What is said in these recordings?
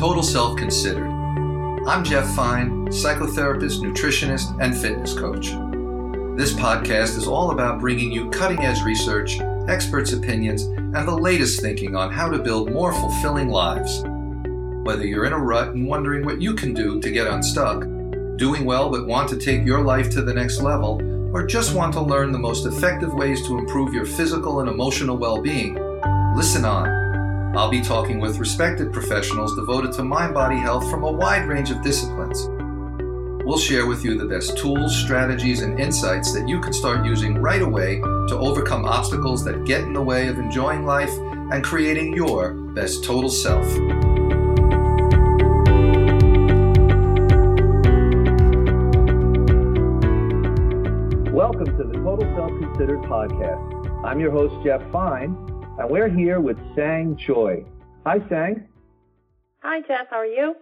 Total Self Considered. I'm Jeff Fine, psychotherapist, nutritionist, and fitness coach. This podcast is all about bringing you cutting edge research, experts' opinions, and the latest thinking on how to build more fulfilling lives. Whether you're in a rut and wondering what you can do to get unstuck, doing well but want to take your life to the next level, or just want to learn the most effective ways to improve your physical and emotional well being, listen on. I'll be talking with respected professionals devoted to mind body health from a wide range of disciplines. We'll share with you the best tools, strategies, and insights that you can start using right away to overcome obstacles that get in the way of enjoying life and creating your best total self. Welcome to the Total Self Considered podcast. I'm your host, Jeff Fine, and we're here with Sang Choi. Hi, Sang. Hi, Jeff. How are you?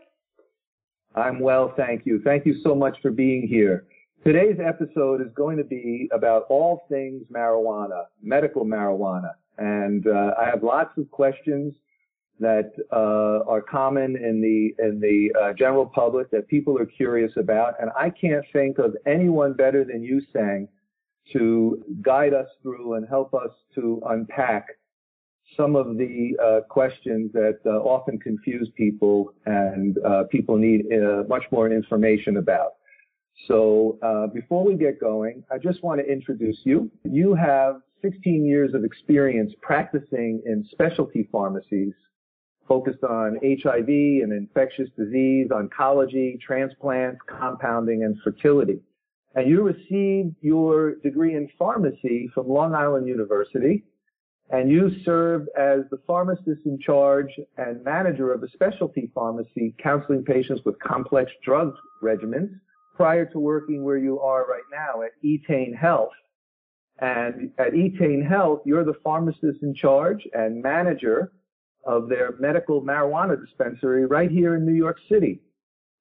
I'm well, thank you. Thank you so much for being here. Today's episode is going to be about all things marijuana, medical marijuana. And uh, I have lots of questions that uh, are common in the in the uh, general public that people are curious about, and I can't think of anyone better than you, Sang, to guide us through and help us to unpack some of the uh, questions that uh, often confuse people and uh, people need uh, much more information about. So uh, before we get going, I just want to introduce you. You have 16 years of experience practicing in specialty pharmacies focused on HIV and infectious disease, oncology, transplants, compounding, and fertility. And you received your degree in pharmacy from Long Island University and you served as the pharmacist in charge and manager of a specialty pharmacy counseling patients with complex drug regimens prior to working where you are right now at Etain Health. And at Etain Health, you're the pharmacist in charge and manager of their medical marijuana dispensary right here in New York City.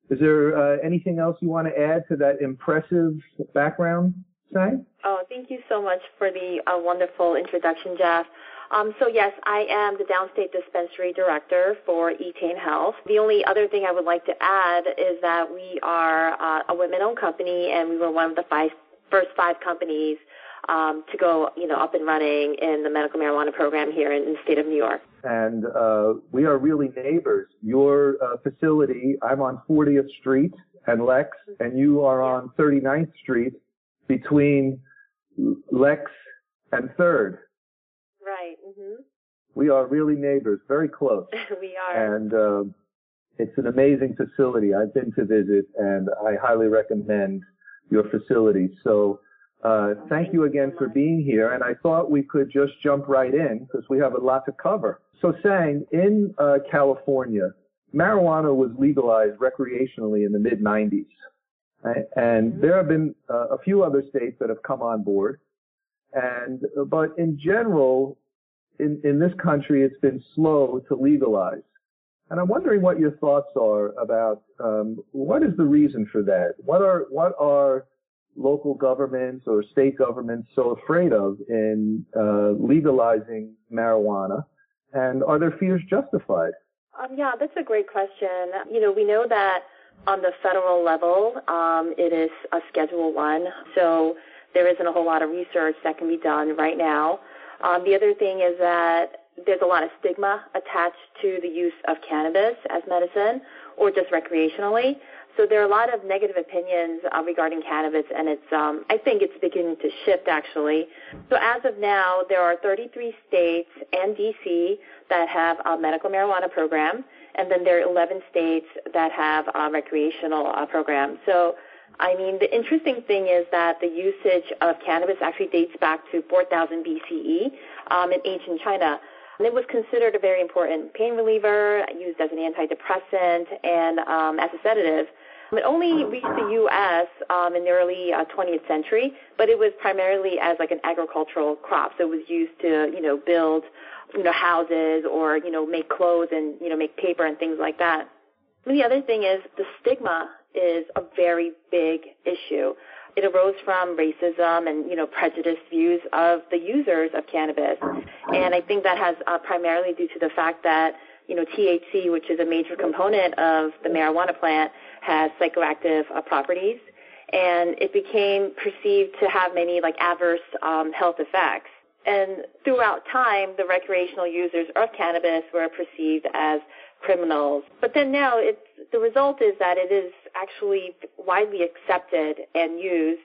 Is there uh, anything else you want to add to that impressive background? Sorry? Oh, thank you so much for the uh, wonderful introduction, Jeff. Um, so yes, I am the downstate dispensary director for Etain Health. The only other thing I would like to add is that we are uh, a women-owned company, and we were one of the five, first five companies um, to go, you know, up and running in the medical marijuana program here in, in the state of New York. And uh, we are really neighbors. Your uh, facility, I'm on 40th Street and Lex, and you are on 39th Street between Lex and Third. Right. Mm-hmm. We are really neighbors, very close. we are. And uh, it's an amazing facility. I've been to visit, and I highly recommend your facility. So. Uh, thank you again for being here. And I thought we could just jump right in because we have a lot to cover. So Sang, in uh, California, marijuana was legalized recreationally in the mid 90s. And there have been uh, a few other states that have come on board. And, but in general, in, in this country, it's been slow to legalize. And I'm wondering what your thoughts are about um, what is the reason for that? What are what are local governments or state governments so afraid of in uh, legalizing marijuana? And are their fears justified? Um, yeah, that's a great question. You know, we know that on the federal level, um, it is a Schedule One, so there isn't a whole lot of research that can be done right now. Um, the other thing is that there's a lot of stigma attached to the use of cannabis as medicine or just recreationally. So there are a lot of negative opinions uh, regarding cannabis, and it's um, I think it's beginning to shift actually. So as of now, there are 33 states and DC that have a medical marijuana program and then there are 11 states that have uh, recreational uh, programs. So, I mean, the interesting thing is that the usage of cannabis actually dates back to 4000 BCE um, in ancient China. And it was considered a very important pain reliever, used as an antidepressant and um, as a sedative. It only reached the U.S. Um, in the early uh, 20th century, but it was primarily as like an agricultural crop. So it was used to, you know, build you know, houses or, you know, make clothes and, you know, make paper and things like that. And the other thing is the stigma is a very big issue. It arose from racism and, you know, prejudiced views of the users of cannabis. And I think that has uh, primarily due to the fact that you know, THC, which is a major component of the marijuana plant, has psychoactive uh, properties, and it became perceived to have many like adverse um, health effects. And throughout time, the recreational users of cannabis were perceived as criminals. But then now, it's the result is that it is actually widely accepted and used.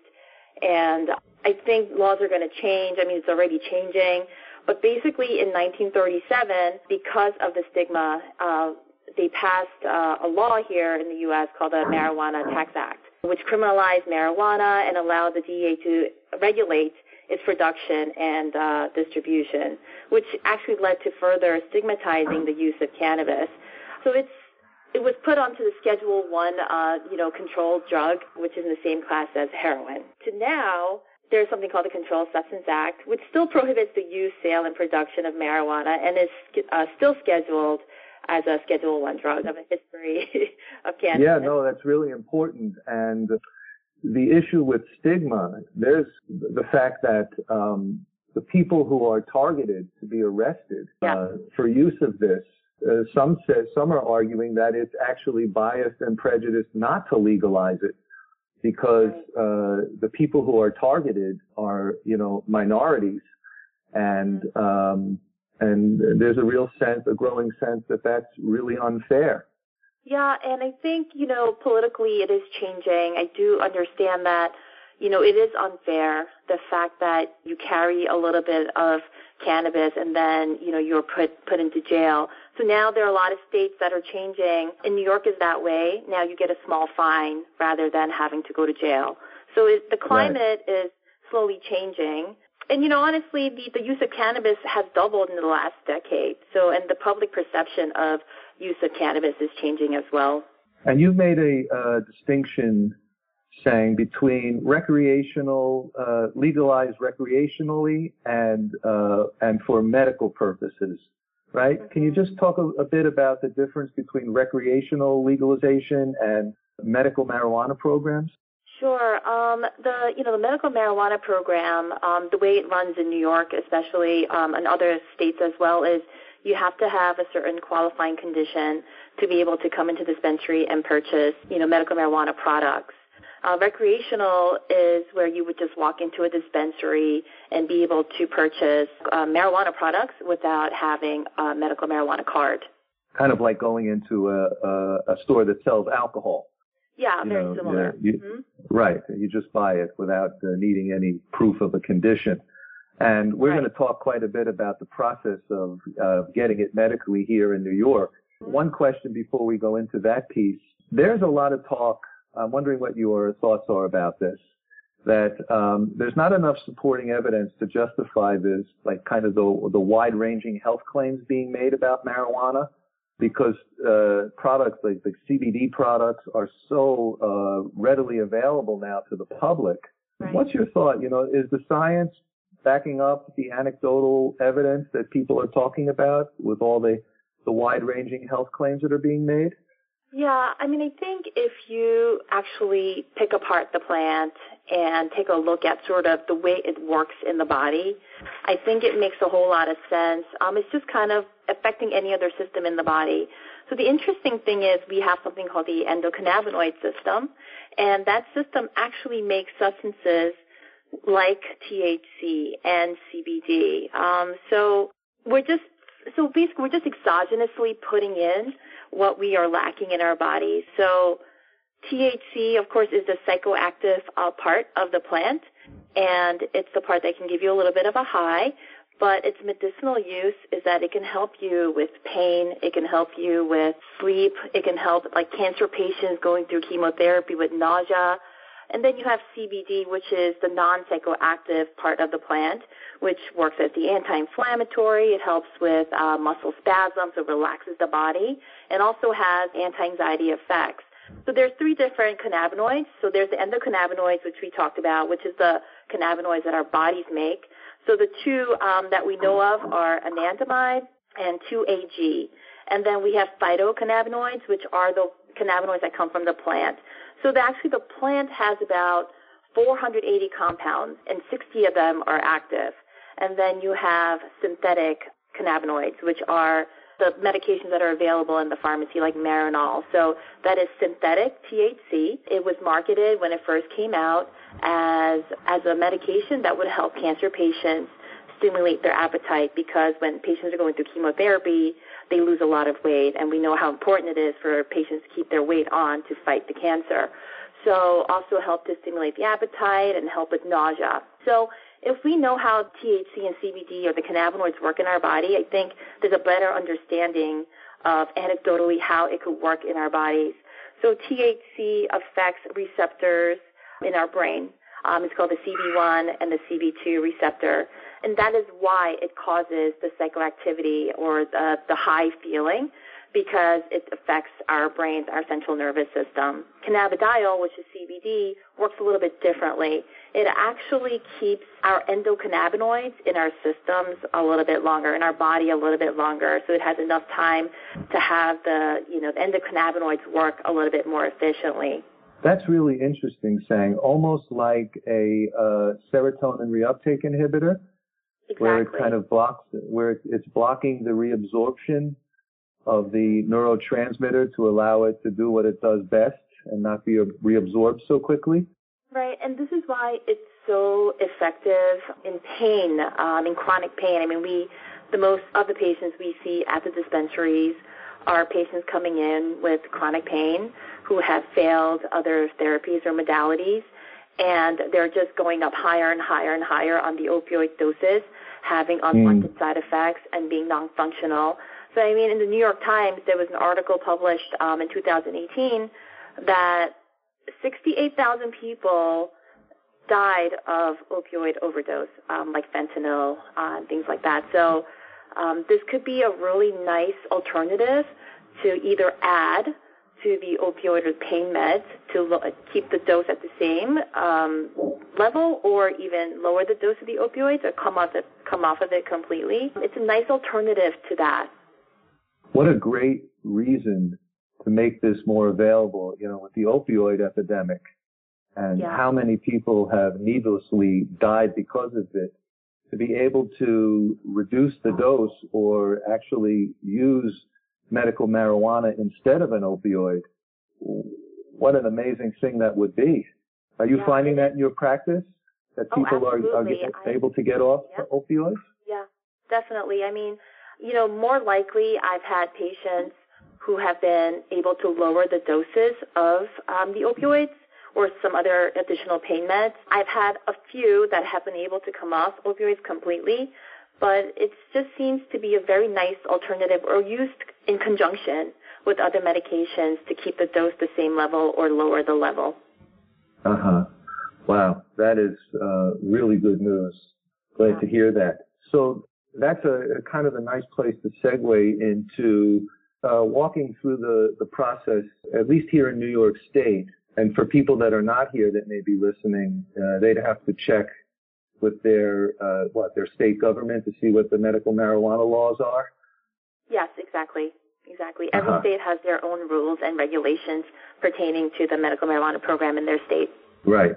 And I think laws are going to change. I mean, it's already changing. But basically, in 1937, because of the stigma, uh, they passed uh, a law here in the U.S. called the Marijuana Tax Act, which criminalized marijuana and allowed the DEA to regulate its production and uh, distribution, which actually led to further stigmatizing the use of cannabis. So it's it was put onto the Schedule One, uh, you know, controlled drug, which is in the same class as heroin. To now, there's something called the Controlled Substance Act, which still prohibits the use, sale, and production of marijuana, and is uh, still scheduled as a Schedule One drug of a history of cannabis. Yeah, no, that's really important. And the issue with stigma, there's the fact that um, the people who are targeted to be arrested yeah. uh, for use of this uh, some say, some are arguing that it's actually biased and prejudiced not to legalize it because uh, the people who are targeted are, you know, minorities, and um, and there's a real sense, a growing sense that that's really unfair. Yeah, and I think you know politically it is changing. I do understand that you know, it is unfair the fact that you carry a little bit of cannabis and then, you know, you're put put into jail. So now there are a lot of states that are changing. In New York is that way. Now you get a small fine rather than having to go to jail. So it, the climate right. is slowly changing. And you know, honestly, the, the use of cannabis has doubled in the last decade. So, and the public perception of use of cannabis is changing as well. And you've made a uh, distinction saying between recreational, uh, legalized recreationally and uh, and for medical purposes, right? Mm-hmm. Can you just talk a, a, bit about the difference between recreational legalization and medical marijuana programs? Sure. Um, the you know the medical marijuana program, um, the way it runs in New York, especially um, and other states as well, is you have to have a certain qualifying condition to be able to come into the dispensary and purchase you know medical marijuana products. Uh, recreational is where you would just walk into a dispensary and be able to purchase uh, marijuana products without having a medical marijuana card. Kind of like going into a, a, a store that sells alcohol. Yeah, you very know, similar. You, mm-hmm. Right. You just buy it without uh, needing any proof of a condition. And we're right. going to talk quite a bit about the process of uh, getting it medically here in New York. Mm-hmm. One question before we go into that piece. There's a lot of talk I'm wondering what your thoughts are about this. That um, there's not enough supporting evidence to justify this, like kind of the the wide-ranging health claims being made about marijuana, because uh, products like the CBD products are so uh, readily available now to the public. Right. What's your thought? You know, is the science backing up the anecdotal evidence that people are talking about with all the the wide-ranging health claims that are being made? Yeah, I mean, I think if you actually pick apart the plant and take a look at sort of the way it works in the body, I think it makes a whole lot of sense. Um, it's just kind of affecting any other system in the body. So the interesting thing is we have something called the endocannabinoid system, and that system actually makes substances like THC and CBD. Um, so we're just so basically we're just exogenously putting in what we are lacking in our bodies. So THC, of course, is the psychoactive uh, part of the plant, and it's the part that can give you a little bit of a high. But its medicinal use is that it can help you with pain, it can help you with sleep, it can help like cancer patients going through chemotherapy with nausea. And then you have CBD, which is the non-psychoactive part of the plant, which works as the anti-inflammatory. It helps with uh, muscle spasms. It relaxes the body and also has anti-anxiety effects. So there's three different cannabinoids. So there's the endocannabinoids, which we talked about, which is the cannabinoids that our bodies make. So the two um, that we know of are anandamide and 2-AG. And then we have phytocannabinoids, which are the cannabinoids that come from the plant. So actually the plant has about 480 compounds and 60 of them are active. And then you have synthetic cannabinoids, which are the medications that are available in the pharmacy, like Marinol. So that is synthetic THC. It was marketed when it first came out as as a medication that would help cancer patients stimulate their appetite because when patients are going through chemotherapy, they lose a lot of weight, and we know how important it is for patients to keep their weight on to fight the cancer. So also help to stimulate the appetite and help with nausea. So if we know how THC and CBD or the cannabinoids work in our body, I think there's a better understanding of anecdotally how it could work in our bodies. So THC affects receptors in our brain. Um, it's called the CB1 and the CB2 receptor. And that is why it causes the psychoactivity or the, the high feeling because it affects our brains, our central nervous system. Cannabidiol, which is CBD, works a little bit differently. It actually keeps our endocannabinoids in our systems a little bit longer, in our body a little bit longer, so it has enough time to have the, you know, the endocannabinoids work a little bit more efficiently. That's really interesting, Sang. Almost like a uh, serotonin reuptake inhibitor, exactly. where it kind of blocks, where it's blocking the reabsorption of the neurotransmitter to allow it to do what it does best and not be reabsorbed so quickly. Right, and this is why it's so effective in pain, um, in chronic pain. I mean, we, the most of the patients we see at the dispensaries are patients coming in with chronic pain who have failed other therapies or modalities, and they're just going up higher and higher and higher on the opioid doses, having unwanted mm. side effects and being non-functional. So, I mean, in the New York Times, there was an article published um, in 2018 that 68,000 people died of opioid overdose, um, like fentanyl uh, and things like that. So, um, this could be a really nice alternative to either add to the opioid or pain meds to lo- keep the dose at the same um, level, or even lower the dose of the opioids, or come off it, come off of it completely. It's a nice alternative to that. What a great reason to make this more available. You know, with the opioid epidemic, and yeah. how many people have needlessly died because of it. To be able to reduce the dose or actually use medical marijuana instead of an opioid, what an amazing thing that would be. Are you yeah, finding that in your practice? That oh, people are, are I, able to get off yeah. opioids? Yeah, definitely. I mean, you know, more likely I've had patients who have been able to lower the doses of um, the opioids or some other additional pain meds. I've had a few that have been able to come off opioids completely, but it just seems to be a very nice alternative or used in conjunction with other medications to keep the dose the same level or lower the level. Uh huh. Wow, that is uh, really good news. Glad to hear that. So that's a, a, kind of a nice place to segue into uh, walking through the, the process, at least here in New York State. And for people that are not here that may be listening, uh, they'd have to check with their uh, what their state government to see what the medical marijuana laws are? Yes, exactly. Exactly. Every uh-huh. state has their own rules and regulations pertaining to the medical marijuana program in their state. Right.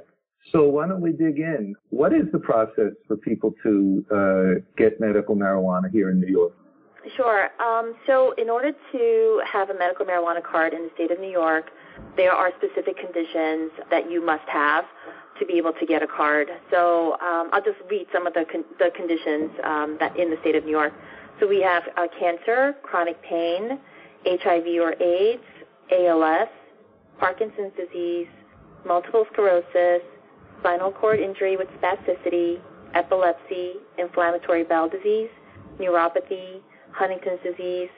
So why don't we dig in? What is the process for people to uh, get medical marijuana here in New York? Sure. Um, so in order to have a medical marijuana card in the state of New York, there are specific conditions that you must have to be able to get a card. So um, I'll just read some of the, con- the conditions um, that in the state of New York. So we have uh, cancer, chronic pain, HIV or AIDS, ALS, Parkinson's disease, multiple sclerosis, spinal cord injury with spasticity, epilepsy, inflammatory bowel disease, neuropathy, Huntington's disease,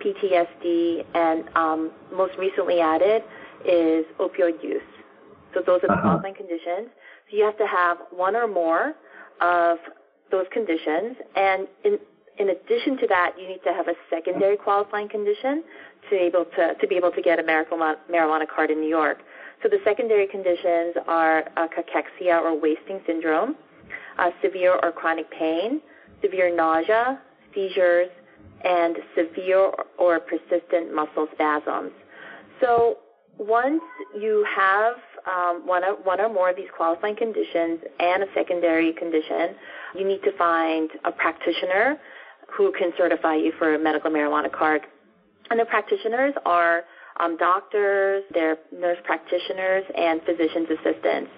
PTSD, and um, most recently added is opioid use. So those are the uh-huh. qualifying conditions. So you have to have one or more of those conditions, and in in addition to that, you need to have a secondary qualifying condition to be able to to be able to get a marijuana card in New York. So the secondary conditions are uh, cachexia or wasting syndrome, uh, severe or chronic pain, severe nausea, seizures, and severe or persistent muscle spasms. So once you have um, one, or, one or more of these qualifying conditions and a secondary condition, you need to find a practitioner who can certify you for a medical marijuana card. And the practitioners are um, doctors, they're nurse practitioners, and physician's assistants.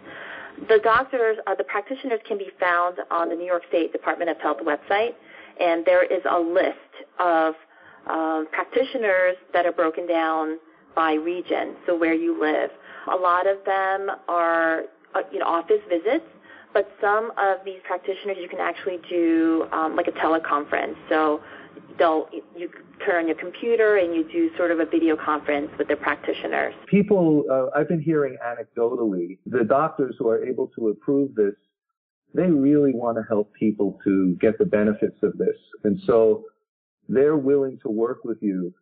The doctors, uh, the practitioners can be found on the New York State Department of Health website, and there is a list of um, practitioners that are broken down by region, so where you live. A lot of them are uh, you know, office visits, but some of these practitioners you can actually do um, like a teleconference. So they'll you turn on your computer and you do sort of a video conference with the practitioners. People, uh, I've been hearing anecdotally, the doctors who are able to approve this, they really want to help people to get the benefits of this, and so they're willing to work with you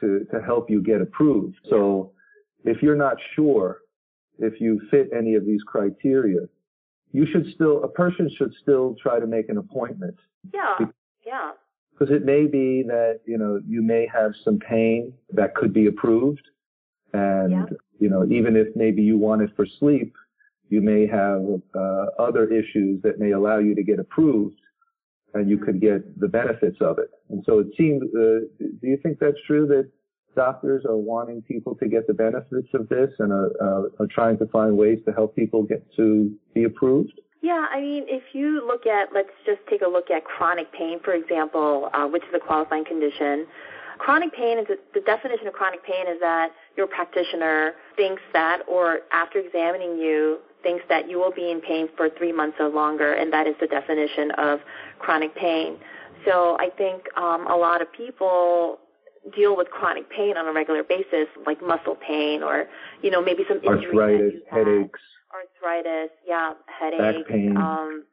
to to help you get approved. So if you're not sure if you fit any of these criteria, you should still a person should still try to make an appointment. Yeah. Yeah because it may be that you know you may have some pain that could be approved and yeah. you know even if maybe you want it for sleep you may have uh, other issues that may allow you to get approved and you could get the benefits of it and so it seems uh, do you think that's true that doctors are wanting people to get the benefits of this and are, are trying to find ways to help people get to be approved yeah, I mean, if you look at, let's just take a look at chronic pain, for example, uh, which is a qualifying condition. Chronic pain is the definition of chronic pain is that your practitioner thinks that, or after examining you, thinks that you will be in pain for three months or longer, and that is the definition of chronic pain. So I think um, a lot of people deal with chronic pain on a regular basis, like muscle pain or you know maybe some injury arthritis, headaches. Arthritis, yeah, headache, um,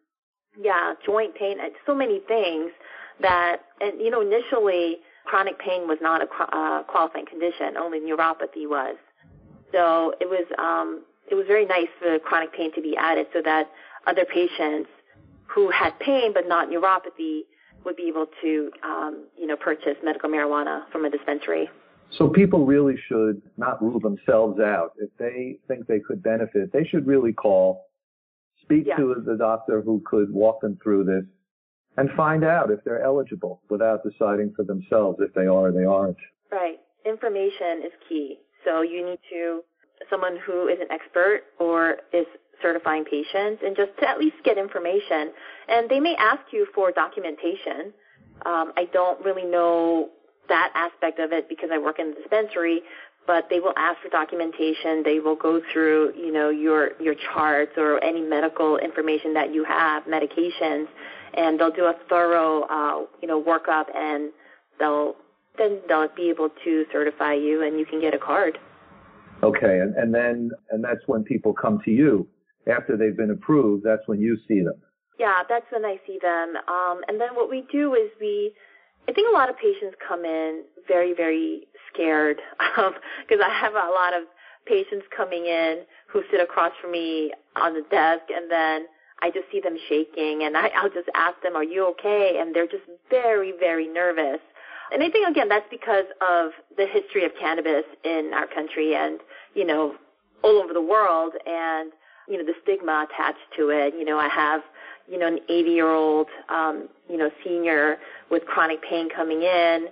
yeah, joint pain, so many things that, and you know, initially chronic pain was not a uh, qualifying condition, only neuropathy was. So it was, um, it was very nice for chronic pain to be added so that other patients who had pain but not neuropathy would be able to, um, you know, purchase medical marijuana from a dispensary. So people really should not rule themselves out. If they think they could benefit, they should really call, speak yeah. to the doctor who could walk them through this and find out if they're eligible without deciding for themselves if they are or they aren't. Right. Information is key. So you need to, someone who is an expert or is certifying patients and just to at least get information. And they may ask you for documentation. Um, I don't really know that aspect of it because I work in the dispensary, but they will ask for documentation. They will go through, you know, your your charts or any medical information that you have, medications, and they'll do a thorough, uh, you know, workup, and they'll then they'll be able to certify you, and you can get a card. Okay, and, and then and that's when people come to you after they've been approved. That's when you see them. Yeah, that's when I see them. Um, and then what we do is we I think a lot of patients come in very, very scared because um, I have a lot of patients coming in who sit across from me on the desk and then I just see them shaking and I, I'll just ask them, are you okay? And they're just very, very nervous. And I think again, that's because of the history of cannabis in our country and, you know, all over the world and, you know, the stigma attached to it. You know, I have you know, an 80 year old, um, you know, senior with chronic pain coming in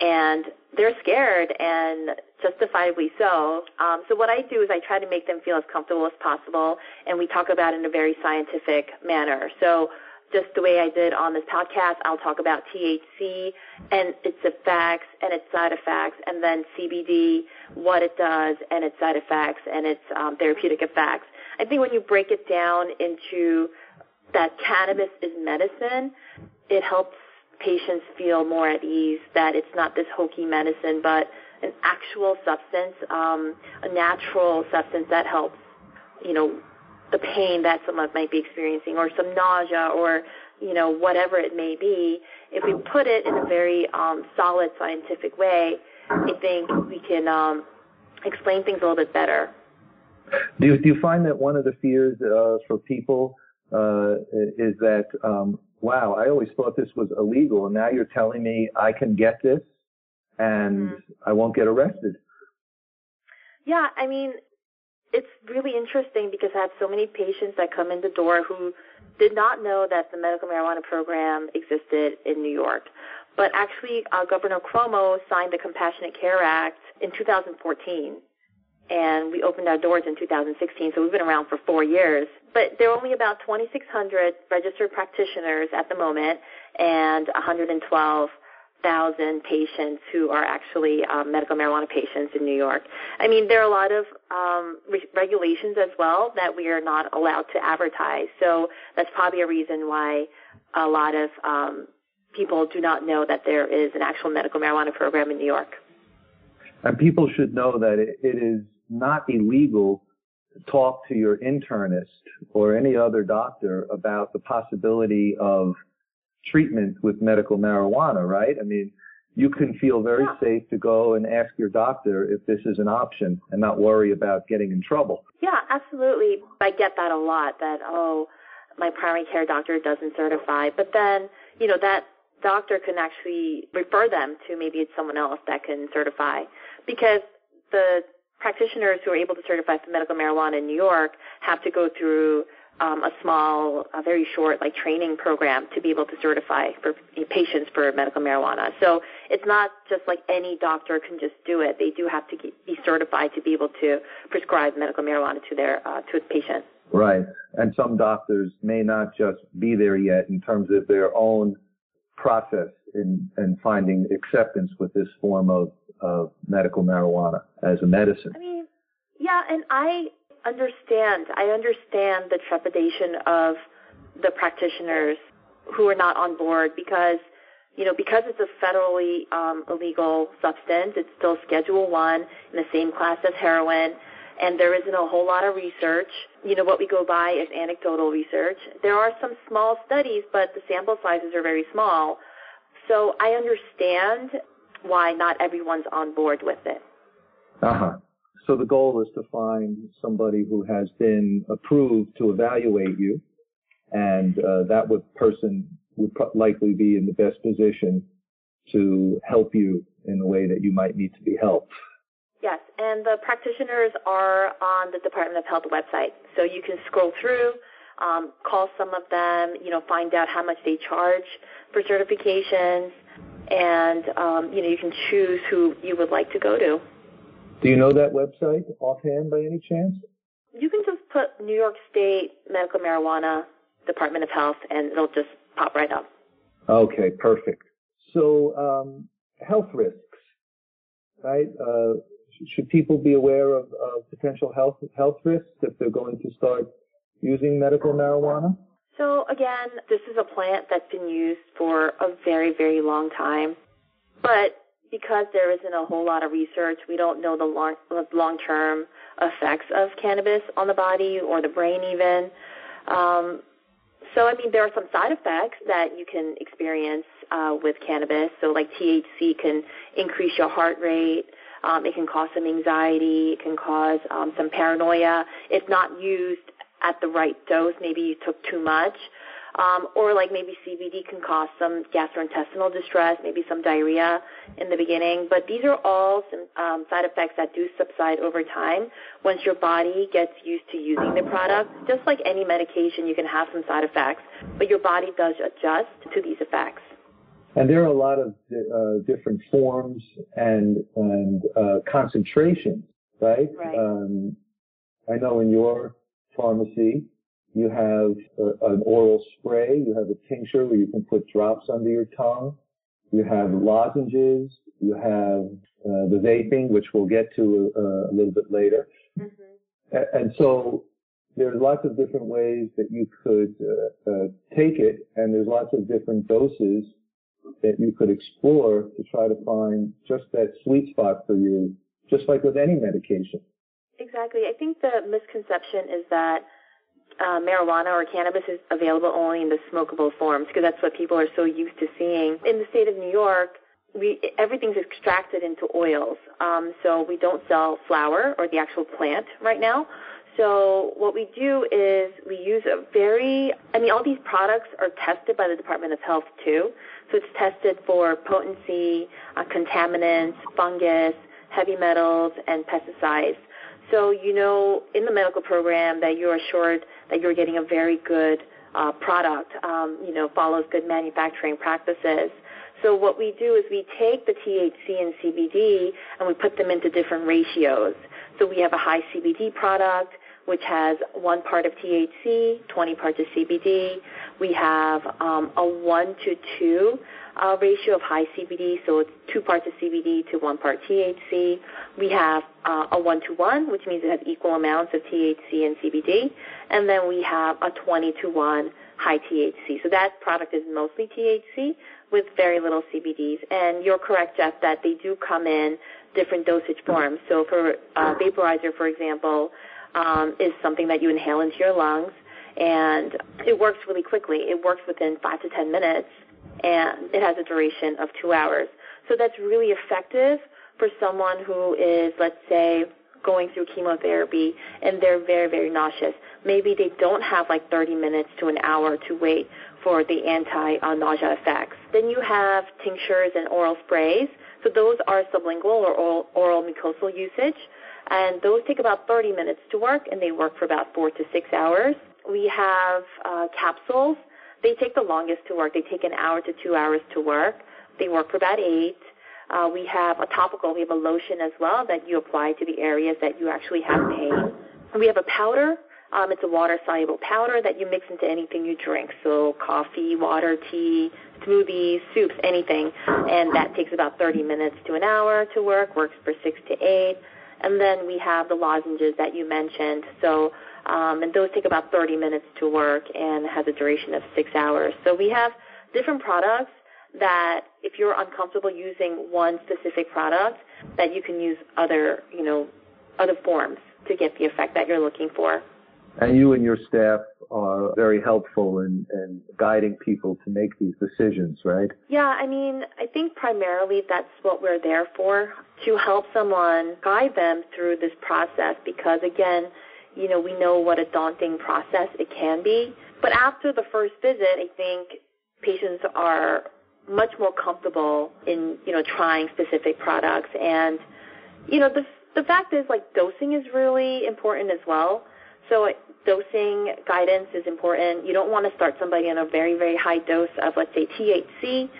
and they're scared and justifiably so. Um, so what I do is I try to make them feel as comfortable as possible and we talk about it in a very scientific manner. So just the way I did on this podcast, I'll talk about THC and its effects and its side effects, and then CBD, what it does and its side effects and its um, therapeutic effects. I think when you break it down into that cannabis is medicine, it helps patients feel more at ease that it's not this hokey medicine, but an actual substance, um, a natural substance that helps, you know, the pain that someone might be experiencing or some nausea or, you know, whatever it may be. If we put it in a very um, solid scientific way, I think we can um, explain things a little bit better. Do you, do you find that one of the fears uh, for people uh, is that, um, wow, I always thought this was illegal, and now you're telling me I can get this and mm-hmm. I won't get arrested. Yeah, I mean, it's really interesting because I have so many patients that come in the door who did not know that the medical marijuana program existed in New York. But actually, uh, Governor Cuomo signed the Compassionate Care Act in 2014, and we opened our doors in 2016. So we've been around for four years. But there are only about 2,600 registered practitioners at the moment, and 112 thousand patients who are actually um, medical marijuana patients in New York. I mean, there are a lot of um, re- regulations as well that we are not allowed to advertise. So that's probably a reason why a lot of um, people do not know that there is an actual medical marijuana program in New York. And people should know that it, it is not illegal to talk to your internist or any other doctor about the possibility of treatment with medical marijuana, right? I mean, you can feel very yeah. safe to go and ask your doctor if this is an option and not worry about getting in trouble. Yeah, absolutely. I get that a lot that, oh, my primary care doctor doesn't certify. But then, you know, that doctor can actually refer them to maybe it's someone else that can certify because the practitioners who are able to certify for medical marijuana in New York have to go through um, a small, a very short like training program to be able to certify for patients for medical marijuana. So it's not just like any doctor can just do it. They do have to be certified to be able to prescribe medical marijuana to their uh, to a patient. Right, and some doctors may not just be there yet in terms of their own process in, in finding acceptance with this form of, of medical marijuana as a medicine. I mean, yeah, and I understand. I understand the trepidation of the practitioners who are not on board because, you know, because it's a federally um, illegal substance, it's still Schedule One in the same class as heroin, and there isn't a whole lot of research. You know, what we go by is anecdotal research. There are some small studies, but the sample sizes are very small. So I understand why not everyone's on board with it. Uh huh. So the goal is to find somebody who has been approved to evaluate you, and uh, that would, person would likely be in the best position to help you in the way that you might need to be helped. Yes, and the practitioners are on the Department of Health website, so you can scroll through, um, call some of them, you know, find out how much they charge for certifications, and um, you know, you can choose who you would like to go to. Do you know that website offhand by any chance? You can just put New York State Medical Marijuana Department of Health and it'll just pop right up. Okay, perfect. So, um, health risks, right? Uh, should people be aware of, of potential health health risks if they're going to start using medical marijuana? So again, this is a plant that's been used for a very, very long time. But because there isn't a whole lot of research, we don't know the long long term effects of cannabis on the body or the brain even. Um, so I mean, there are some side effects that you can experience uh, with cannabis. So like THC can increase your heart rate. Um, it can cause some anxiety. It can cause um, some paranoia if not used at the right dose. Maybe you took too much. Um, or like maybe CBD can cause some gastrointestinal distress, maybe some diarrhea in the beginning. But these are all some um, side effects that do subside over time once your body gets used to using the product. Just like any medication, you can have some side effects, but your body does adjust to these effects. And there are a lot of uh, different forms and and uh, concentrations, right? Right. Um, I know in your pharmacy you have a, an oral spray. You have a tincture where you can put drops under your tongue. You have lozenges. You have uh, the vaping, which we'll get to uh, a little bit later. Mm-hmm. A- and so there's lots of different ways that you could uh, uh, take it, and there's lots of different doses that you could explore to try to find just that sweet spot for you, just like with any medication. Exactly. I think the misconception is that uh, marijuana or cannabis is available only in the smokable forms because that's what people are so used to seeing. In the state of New York, we everything's extracted into oils. Um, so we don't sell flower or the actual plant right now. So what we do is we use a very, I mean, all these products are tested by the Department of Health too. So it's tested for potency, uh, contaminants, fungus, heavy metals, and pesticides. So you know in the medical program that you're assured that you're getting a very good uh, product, um, you know, follows good manufacturing practices. So what we do is we take the THC and CBD and we put them into different ratios. So we have a high CBD product, which has one part of THC, 20 parts of CBD. We have um, a one to two uh, ratio of high CBD, so it's two parts of CBD to one part THC. We have uh, a one to one, which means it has equal amounts of THC and CBD, and then we have a 20 to one high THC. So that product is mostly THC with very little CBDs. And you're correct, Jeff, that they do come in different dosage forms. So for uh, vaporizer, for example, um, is something that you inhale into your lungs, and it works really quickly. It works within five to ten minutes, and it has a duration of two hours. So that's really effective for someone who is, let's say, going through chemotherapy and they're very, very nauseous. Maybe they don't have like 30 minutes to an hour to wait for the anti-nausea effects. Then you have tinctures and oral sprays. So those are sublingual or oral, oral mucosal usage. And those take about 30 minutes to work and they work for about four to six hours. We have uh, capsules. They take the longest to work. They take an hour to two hours to work. They work for about eight. Uh, we have a topical, we have a lotion as well that you apply to the areas that you actually have pain. We have a powder. Um, it's a water-soluble powder that you mix into anything you drink, so coffee, water, tea, smoothies, soups, anything. And that takes about 30 minutes to an hour to work, works for six to eight. And then we have the lozenges that you mentioned. So, um, and those take about 30 minutes to work and has a duration of six hours. So we have different products that if you're uncomfortable using one specific product, that you can use other, you know, other forms to get the effect that you're looking for. And you and your staff are very helpful in, in guiding people to make these decisions, right? Yeah, I mean, I think primarily that's what we're there for, to help someone guide them through this process because again, you know, we know what a daunting process it can be. But after the first visit, I think patients are much more comfortable in you know trying specific products. And you know the the fact is like dosing is really important as well. So dosing guidance is important. You don't want to start somebody on a very very high dose of let's say THC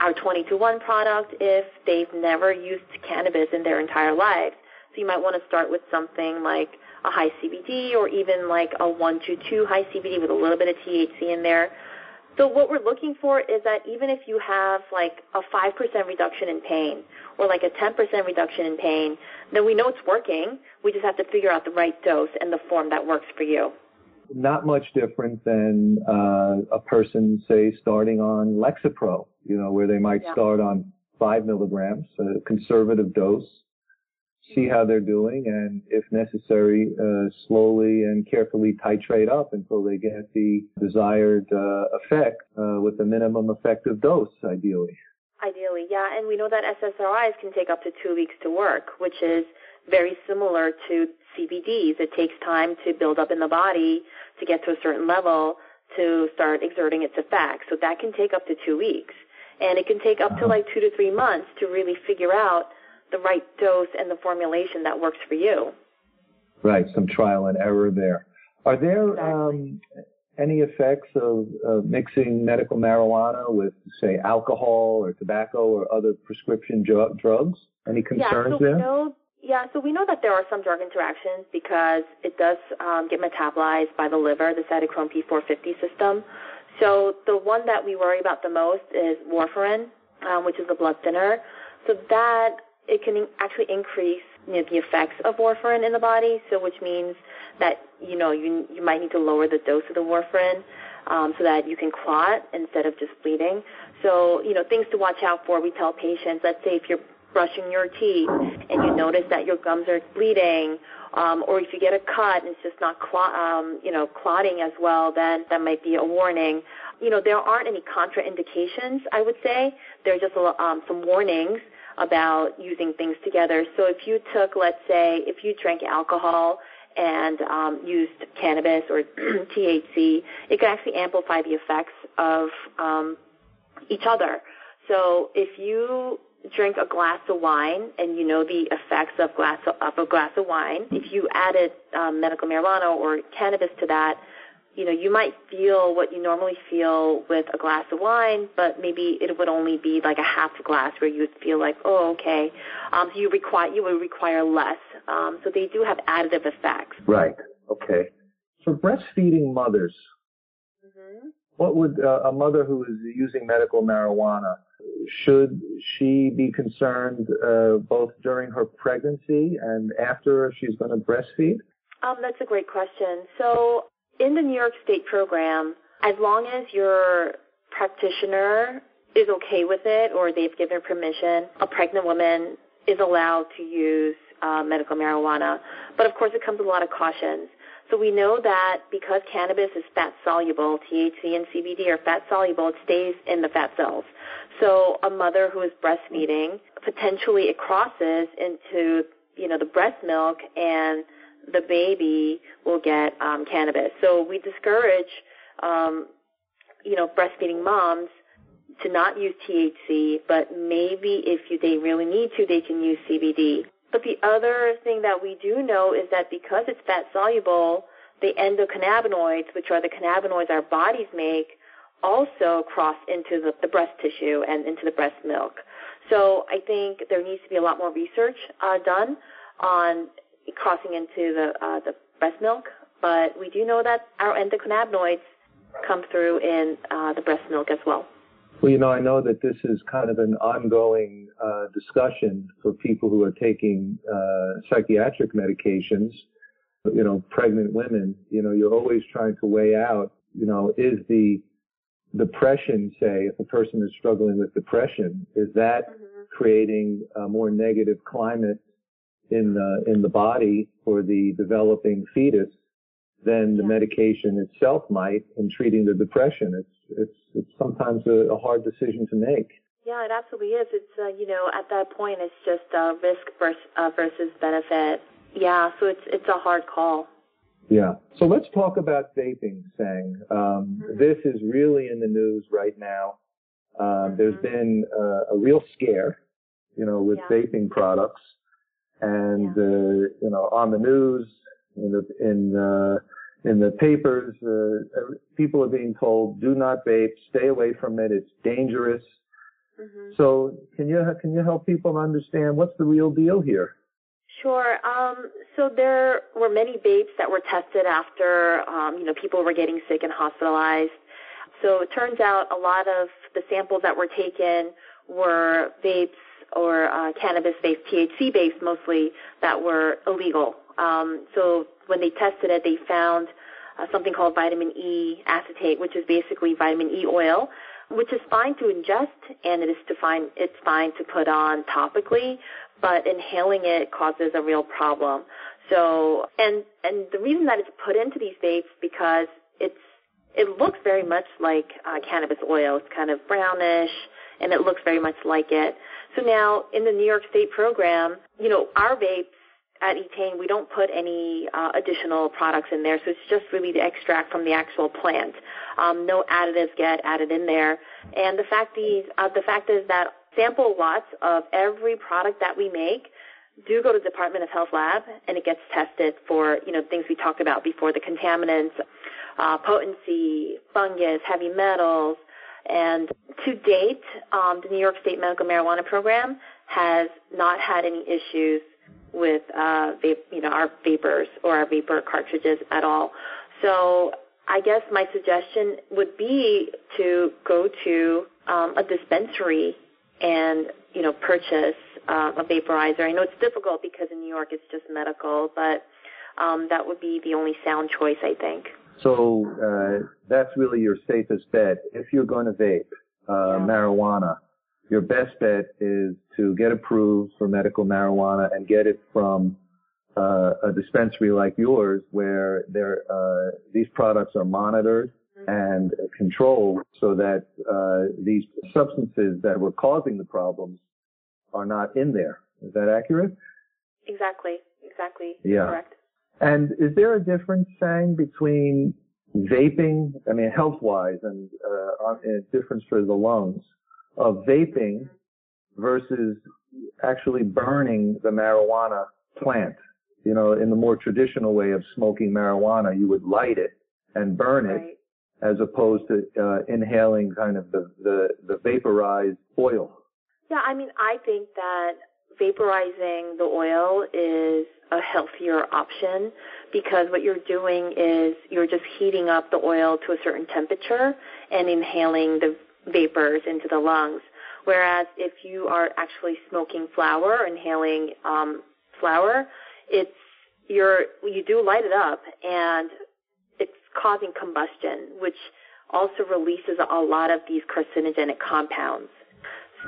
our 20 to 1 product if they've never used cannabis in their entire lives. So you might want to start with something like a high CBD or even like a 1 to 2 high CBD with a little bit of THC in there so what we're looking for is that even if you have like a 5% reduction in pain or like a 10% reduction in pain, then we know it's working. We just have to figure out the right dose and the form that works for you. Not much different than uh, a person, say, starting on Lexapro, you know, where they might yeah. start on five milligrams, a conservative dose, see how they're doing, and if necessary, uh, slowly and carefully titrate up until they get the desired uh, effect uh, with a minimum effective dose, ideally. Ideally, yeah, and we know that SSRIs can take up to two weeks to work, which is very similar to CBDs. It takes time to build up in the body to get to a certain level to start exerting its effect. So that can take up to two weeks. And it can take up to uh-huh. like two to three months to really figure out the right dose and the formulation that works for you. Right, some trial and error there. Are there exactly. um, any effects of, of, mixing medical marijuana with, say, alcohol or tobacco or other prescription drugs? Any concerns yeah, so there? Know, yeah, so we know that there are some drug interactions because it does um, get metabolized by the liver, the cytochrome P450 system. So the one that we worry about the most is warfarin, um, which is a blood thinner. So that it can actually increase you know, the effects of warfarin in the body. So, which means that you know you you might need to lower the dose of the warfarin um, so that you can clot instead of just bleeding. So, you know, things to watch out for. We tell patients, let's say if you're brushing your teeth and you notice that your gums are bleeding, um, or if you get a cut and it's just not clot, um, you know, clotting as well, then that might be a warning. You know, there aren't any contraindications, I would say. There are just a, um, some warnings about using things together. So if you took, let's say, if you drank alcohol and um, used cannabis or THC, it can actually amplify the effects of um, each other. So if you drink a glass of wine and you know the effects of glass of, of a glass of wine, if you added um, medical marijuana or cannabis to that, you know, you might feel what you normally feel with a glass of wine, but maybe it would only be like a half glass where you would feel like, oh, okay. Um, so you require you would require less. Um, so they do have additive effects. Right. Okay. For breastfeeding mothers, mm-hmm. what would uh, a mother who is using medical marijuana should she be concerned uh, both during her pregnancy and after she's going to breastfeed? Um, that's a great question. So in the New York State program, as long as your practitioner is okay with it or they've given permission, a pregnant woman is allowed to use uh, medical marijuana. But of course, it comes with a lot of cautions. So we know that because cannabis is fat soluble, THC and CBD are fat soluble, it stays in the fat cells. So a mother who is breastfeeding, potentially it crosses into, you know, the breast milk and the baby will get um, cannabis. So we discourage, um, you know, breastfeeding moms to not use THC, but maybe if you, they really need to, they can use CBD. But the other thing that we do know is that because it's fat soluble, the endocannabinoids, which are the cannabinoids our bodies make, also cross into the, the breast tissue and into the breast milk. So I think there needs to be a lot more research uh, done on crossing into the uh, the breast milk, but we do know that our endocannabinoids come through in uh, the breast milk as well. Well, you know, I know that this is kind of an ongoing uh, discussion for people who are taking uh, psychiatric medications. You know, pregnant women. You know, you're always trying to weigh out. You know, is the depression, say, if a person is struggling with depression, is that mm-hmm. creating a more negative climate in the in the body for the developing fetus than the yeah. medication itself might in treating the depression. It's it's it's sometimes a, a hard decision to make. Yeah, it absolutely is. It's uh, you know at that point it's just uh, risk versus, uh, versus benefit. Yeah, so it's it's a hard call. Yeah. So let's talk about vaping, Sang. Um, mm-hmm. This is really in the news right now. Um, mm-hmm. There's been uh, a real scare, you know, with yeah. vaping products and yeah. uh, you know on the news in the in uh, in the papers uh, people are being told do not vape stay away from it it's dangerous mm-hmm. so can you can you help people understand what's the real deal here Sure. Um, so there were many vapes that were tested after, um, you know, people were getting sick and hospitalized. So it turns out a lot of the samples that were taken were vapes or uh, cannabis-based, THC-based mostly, that were illegal. Um, so when they tested it, they found uh, something called vitamin E acetate, which is basically vitamin E oil, which is fine to ingest and it is to find, it's fine to put on topically, but inhaling it causes a real problem. So, and and the reason that it's put into these vapes because it's it looks very much like uh, cannabis oil. It's kind of brownish, and it looks very much like it. So now in the New York State program, you know, our vapes at Etain, we don't put any uh, additional products in there, so it's just really the extract from the actual plant. Um, no additives get added in there, and the fact uh, the fact is that sample lots of every product that we make do go to the Department of Health lab, and it gets tested for you know things we talked about before, the contaminants, uh, potency, fungus, heavy metals, and to date, um, the New York State Medical Marijuana Program has not had any issues with uh, vape, you know, our vapors or our vapor cartridges at all. So I guess my suggestion would be to go to um, a dispensary and you know purchase uh, a vaporizer. I know it's difficult because in New York it's just medical, but um, that would be the only sound choice, I think. So uh, that's really your safest bet. If you're going to vape uh, yeah. marijuana, your best bet is to get approved for medical marijuana and get it from uh, a dispensary like yours, where there uh, these products are monitored mm-hmm. and controlled, so that uh, these substances that were causing the problems are not in there. Is that accurate? Exactly. Exactly. Yeah. Correct. And is there a difference, Sang, between vaping, I mean, health-wise and uh, a difference for the lungs, of vaping versus actually burning the marijuana plant? You know, in the more traditional way of smoking marijuana, you would light it and burn it right. as opposed to uh, inhaling kind of the, the, the vaporized oil. Yeah, I mean, I think that vaporizing the oil is a healthier option because what you're doing is you're just heating up the oil to a certain temperature and inhaling the vapors into the lungs. Whereas if you are actually smoking flower, inhaling um, flower, it's you're you do light it up and it's causing combustion, which also releases a lot of these carcinogenic compounds.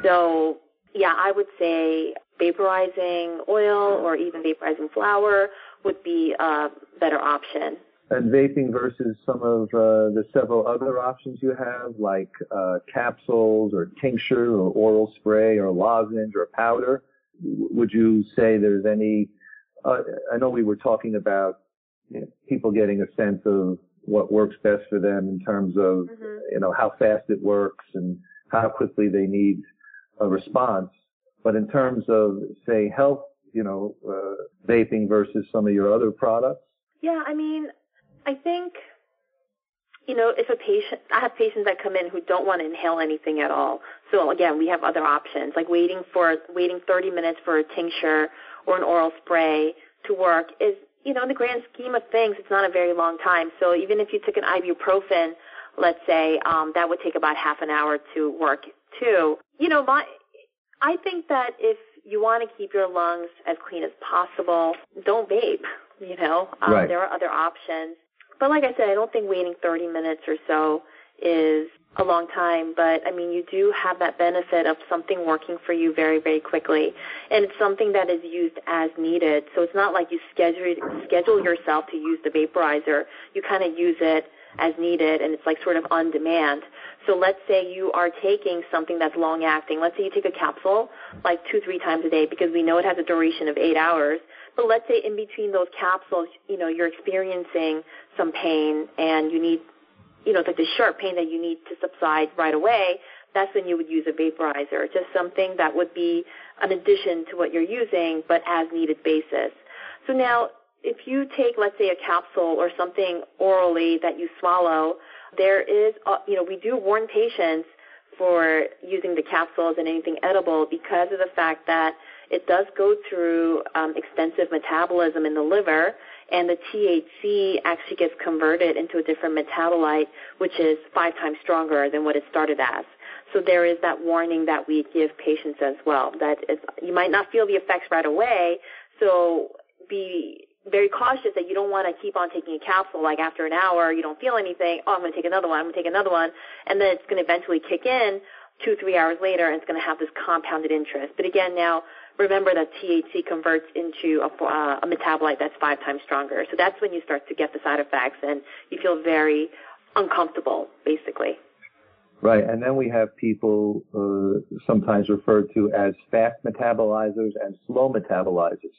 So yeah, I would say vaporizing oil or even vaporizing flower would be a better option. And vaping versus some of uh, the several other options you have, like uh, capsules or tincture or oral spray or lozenge or powder. Would you say there's any? Uh, I know we were talking about you know, people getting a sense of what works best for them in terms of Mhm. you know how fast it works and how quickly they need a response. But in terms of say health, you know, uh, vaping versus some of your other products. Yeah, I mean, I think, you know, if a patient, I have patients that come in who don't want to inhale anything at all. So again, we have other options, like waiting for, waiting 30 minutes for a tincture or an oral spray to work is, you know, in the grand scheme of things, it's not a very long time. So even if you took an ibuprofen, let's say, um, that would take about half an hour to work too. You know, my, I think that if you want to keep your lungs as clean as possible, don't vape. You know, um, Right. there are other options. But like I said, I don't think waiting 30 minutes or so is a long time. But I mean, you do have that benefit of something working for you very, very quickly, and it's something that is used as needed. So it's not like you schedule schedule yourself to use the vaporizer. You kind of use it as needed, and it's like sort of on demand. So let's say you are taking something that's long acting. Let's say you take a capsule like two, three times a day because we know it has a duration of eight hours. But let's say in between those capsules, you know, you're experiencing some pain and you need, you know, it's like the sharp pain that you need to subside right away. That's when you would use a vaporizer, just something that would be an addition to what you're using, but as needed basis. So now, if you take, let's say, a capsule or something orally that you swallow, there is, uh, you know, we do warn patients for using the capsules and anything edible because of the fact that it does go through um, extensive metabolism in the liver, and the THC actually gets converted into a different metabolite, which is five times stronger than what it started as. So there is that warning that we give patients as well that you might not feel the effects right away. So be very cautious that you don't want to keep on taking a capsule like after an hour you don't feel anything oh i'm going to take another one i'm going to take another one and then it's going to eventually kick in two three hours later and it's going to have this compounded interest. But again now remember that thc converts into a, uh, a metabolite that's five times stronger. So that's when you start to get the side effects and you feel very uncomfortable basically. Right, and then we have people uh, sometimes referred to as fast metabolizers and slow metabolizers.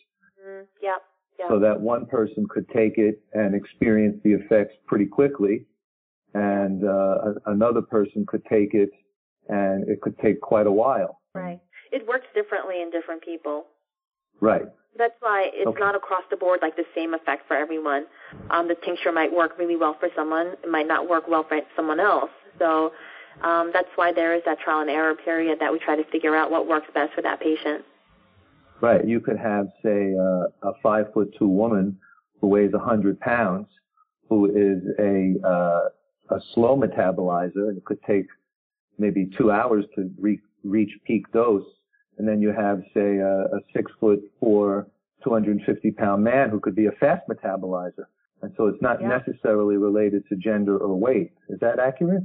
mm, yep So that one person could take it and experience the effects pretty quickly, and uh, another person could take it and it could take quite a while. right it works differently in different people Right. That's why it's Okay. not across the board like the same effect for everyone. Um, the tincture might work really well for someone, it might not work well for someone else. So um, that's why there is that trial and error period that we try to figure out what works best for that patient. Right. You could have, say, uh, a five foot two woman who weighs a hundred pounds, who is a uh, a slow metabolizer, and it could take maybe two hours to re- reach peak dose. And then you have, say, a, a six foot four, 250 pound man who could be a fast metabolizer. And so it's not Yeah. necessarily related to gender or weight. Is that accurate?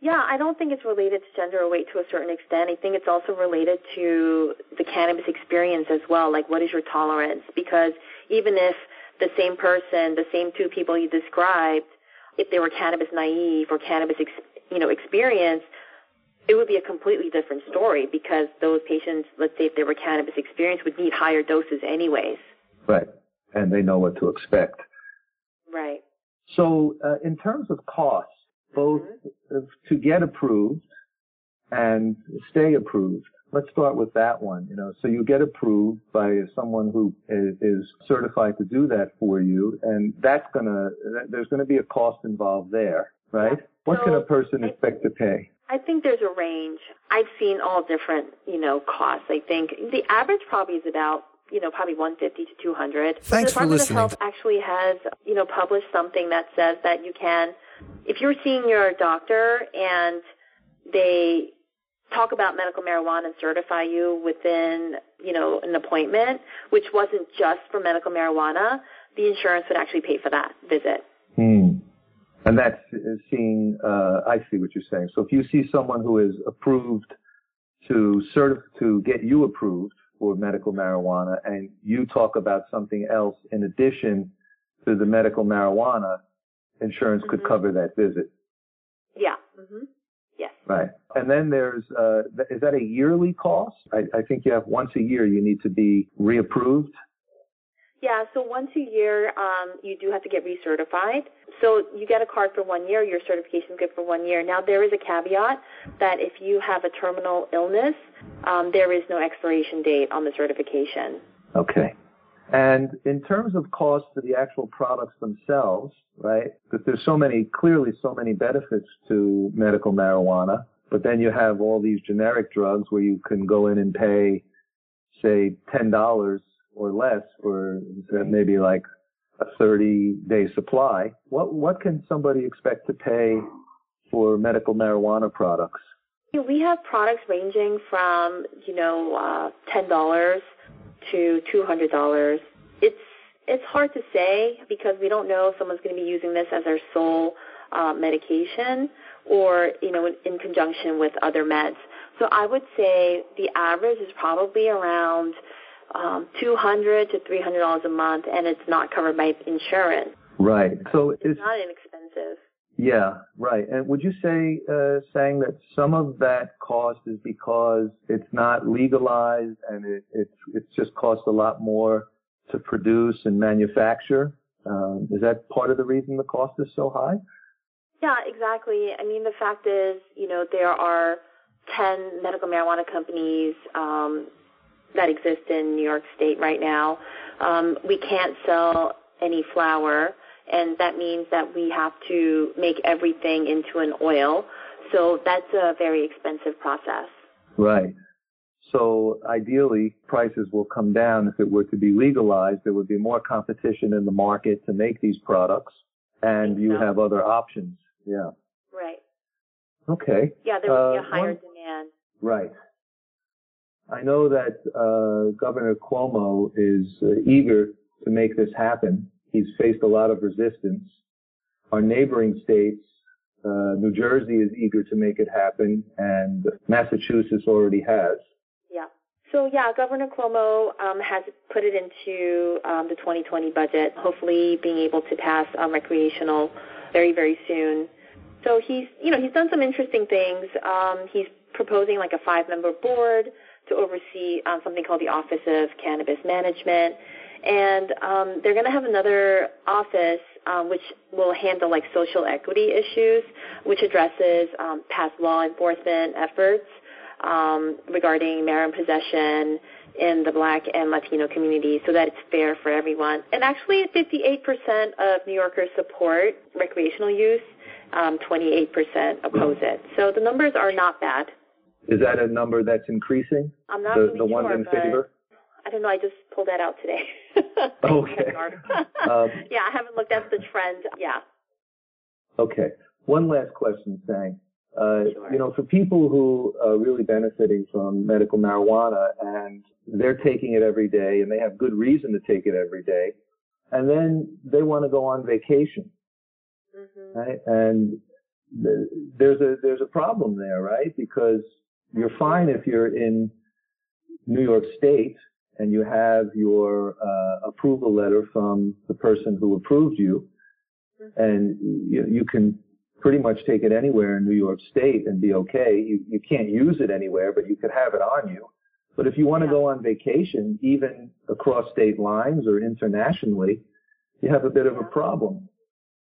Yeah, I don't think it's related to gender or weight to a certain extent. I think it's also related to the cannabis experience as well. Like, what is your tolerance? Because even if the same person, the same two people you described, if they were cannabis naive or cannabis, ex, you know, experienced, it would be a completely different story because those patients, let's say if they were cannabis experienced, would need higher doses anyways. Right. And they know what to expect. Right. So, uh, in terms of costs, both to get approved and stay approved, let's start with that one. You know, so you get approved by someone who is, is certified to do that for you, and that's gonna there's gonna be a cost involved there, right? What So, can a person I- expect to pay? I think there's a range. I've seen all different, you know, costs. I think the average probably is about, you know, probably 150 to 200. Thanks the for Department listening. of Health actually has, you know, published something that says that you can, if you're seeing your doctor and they talk about medical marijuana and certify you within, you know, an appointment, which wasn't just for medical marijuana, the insurance would actually pay for that visit. Hmm. And that's uh, seeing. Uh, I see what you're saying. So if you see someone who is approved to certif- to get you approved for medical marijuana, and you talk about something else in addition to the medical marijuana, insurance could Mhm. cover that visit. Yeah. Mm-hmm. Yes. Right. And then there's, uh, is that a yearly cost? I, I think you have once a year you need to be reapproved. Yeah, so once a year, um, you do have to get recertified. So you get a card for one year, your certification is good for one year. Now there is a caveat that if you have a terminal illness, um, there is no expiration date on the certification. Okay. And in terms of cost to the actual products themselves, right? Because there's so many, clearly so many benefits to medical marijuana, but then you have all these generic drugs where you can go in and pay, say, $10 or less for maybe like a 30 day supply. What, what can somebody expect to pay for medical marijuana products? We have products ranging from, you know, uh, $10 to $200. It's, it's hard to say because we don't know if someone's going to be using this as their sole uh, medication or, you know, in, in conjunction with other meds. So I would say the average is probably around um, 200 to $300 a month and it's not covered by insurance. Right. So is, It's not inexpensive. Yeah, right. And would you say, uh, Sang, that some of that cost is because it's not legalized and it, it's it's just costs a lot more to produce and manufacture? Um, is that part of the reason the cost is so high? Yeah, exactly. I mean, the fact is, you know, there are 10 medical marijuana companies um, that exist in New York State right now. Um, we can't sell any flower, and that means that we have to make everything into an oil. So that's a very expensive process. Right. So ideally, prices will come down if it were to be legalized. There would be more competition in the market to make these products, and you so. have other options. Yeah. Right. Okay. Yeah, there would be Uh, a higher one- demand. Right. I know that uh, Governor Cuomo is uh, eager to make this happen. He's faced a lot of resistance. Our neighboring states, uh, New Jersey is eager to make it happen, and Massachusetts already has. Yeah. So yeah, Governor Cuomo um, has put it into um, the 2020 budget. Hopefully, being able to pass um, recreational very very soon. So he's you know he's done some interesting things. Um, he's proposing like a five member board to oversee um, something called the Office of Cannabis Management. And um, they're going to have another office um, which will handle like social equity issues, which addresses um, past law enforcement efforts um, regarding marijuana possession in the black and Latino community so that it's fair for everyone. And actually, 58% of New Yorkers support recreational use, um, 28% oppose it. So the numbers are not bad. Is that a number that's increasing? I'm not the really the ones in favor? I don't know. I just pulled that out today. Okay. Um, yeah, I haven't looked at the trend. Yeah. Okay. One last question, Sang. Uh, Sure. You know, for people who are really benefiting from medical marijuana and they're taking it every day and they have good reason to take it every day, and then they want to go on vacation, hmm right? And th- there's a there's a problem there, right? Because you're fine if you're in New York State and you have your uh, approval letter from the person who approved you, and you, you can pretty much take it anywhere in New York State and be okay. You, you can't use it anywhere, but you could have it on you. But if you want to Yeah. go on vacation, even across state lines or internationally, you have a bit of a problem.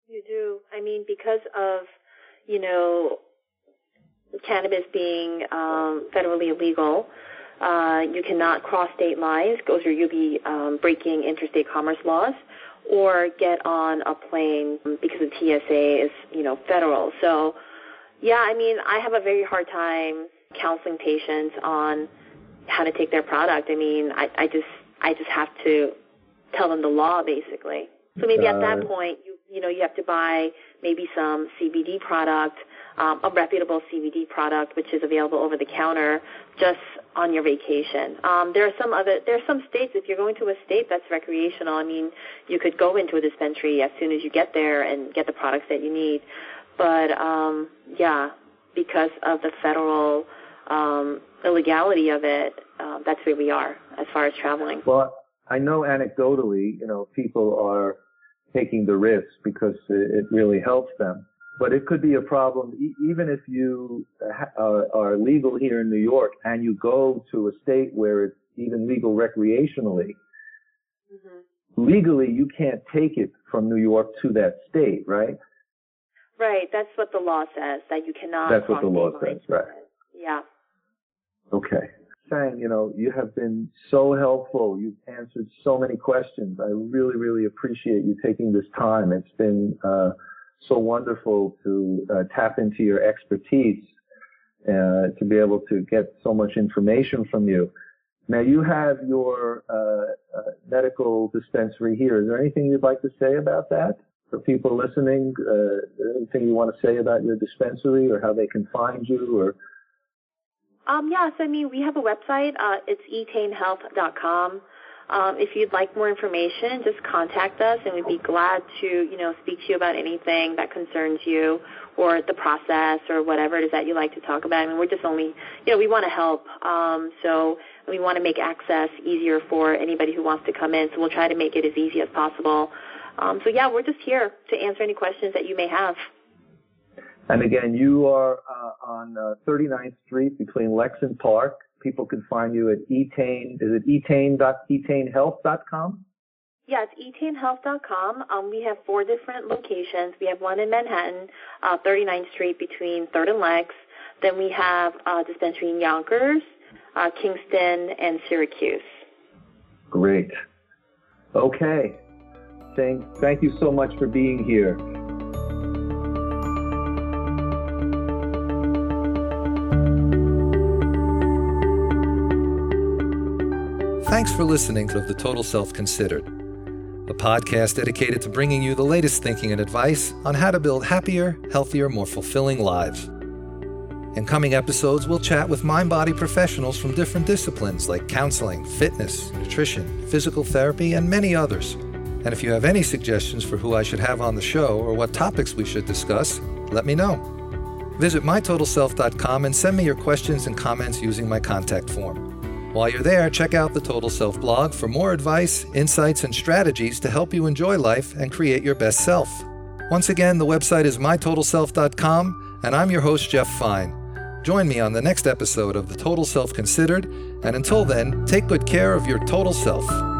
You do. I mean, because of, you know, cannabis being um, federally illegal, uh, you cannot cross state lines, or you'll be um, breaking interstate commerce laws, or get on a plane because the TSA is, you know, federal. So, yeah, I mean, I have a very hard time counseling patients on how to take their product. I mean, I, I just, I just have to tell them the law, basically. So maybe at that point, you, you know, you have to buy maybe some CBD product, um, a reputable CBD product, which is available over the counter, just on your vacation. Um, there are some other, there are some states, if you're going to a state that's recreational, I mean, you could go into a dispensary as soon as you get there and get the products that you need. But, um, yeah, because of the federal, um, illegality of it, uh, that's where we are as far as traveling. Well, I know anecdotally, you know, people are taking the risk because it really helps them but it could be a problem even if you uh, are legal here in New York and you go to a state where it's even legal recreationally. Mm-hmm. Legally, you can't take it from New York to that state, right? Right. That's what the law says that you cannot. That's what the law says, right? Yeah. Okay. Sang, you know, you have been so helpful. You've answered so many questions. I really, really appreciate you taking this time. It's been. Uh, so wonderful to uh, tap into your expertise uh, to be able to get so much information from you. Now you have your uh, uh, medical dispensary here. Is there anything you'd like to say about that for people listening? Uh, anything you want to say about your dispensary or how they can find you or? Um, yes, I mean we have a website. Uh, it's etainhealth.com. Um, if you'd like more information, just contact us, and we'd be glad to, you know, speak to you about anything that concerns you, or the process, or whatever it is that you like to talk about. I mean, we're just only, you know, we want to help, um, so we want to make access easier for anybody who wants to come in. So we'll try to make it as easy as possible. Um, so yeah, we're just here to answer any questions that you may have. And again, you are uh, on uh, 39th Street between Lex and Park people can find you at etain. Is it etain.etanehealth.com? Yeah, it's etainhealth.com. Um, we have four different locations. We have one in Manhattan, uh, 39th Street between 3rd and Lex. Then we have a dispensary in Yonkers, uh, Kingston, and Syracuse. Great. Okay. Thank, thank you so much for being here. Thanks for listening to The Total Self Considered, a podcast dedicated to bringing you the latest thinking and advice on how to build happier, healthier, more fulfilling lives. In coming episodes, we'll chat with mind body professionals from different disciplines like counseling, fitness, nutrition, physical therapy, and many others. And if you have any suggestions for who I should have on the show or what topics we should discuss, let me know. Visit mytotalself.com and send me your questions and comments using my contact form. While you're there, check out the Total Self blog for more advice, insights, and strategies to help you enjoy life and create your best self. Once again, the website is mytotalself.com, and I'm your host, Jeff Fine. Join me on the next episode of The Total Self Considered, and until then, take good care of your total self.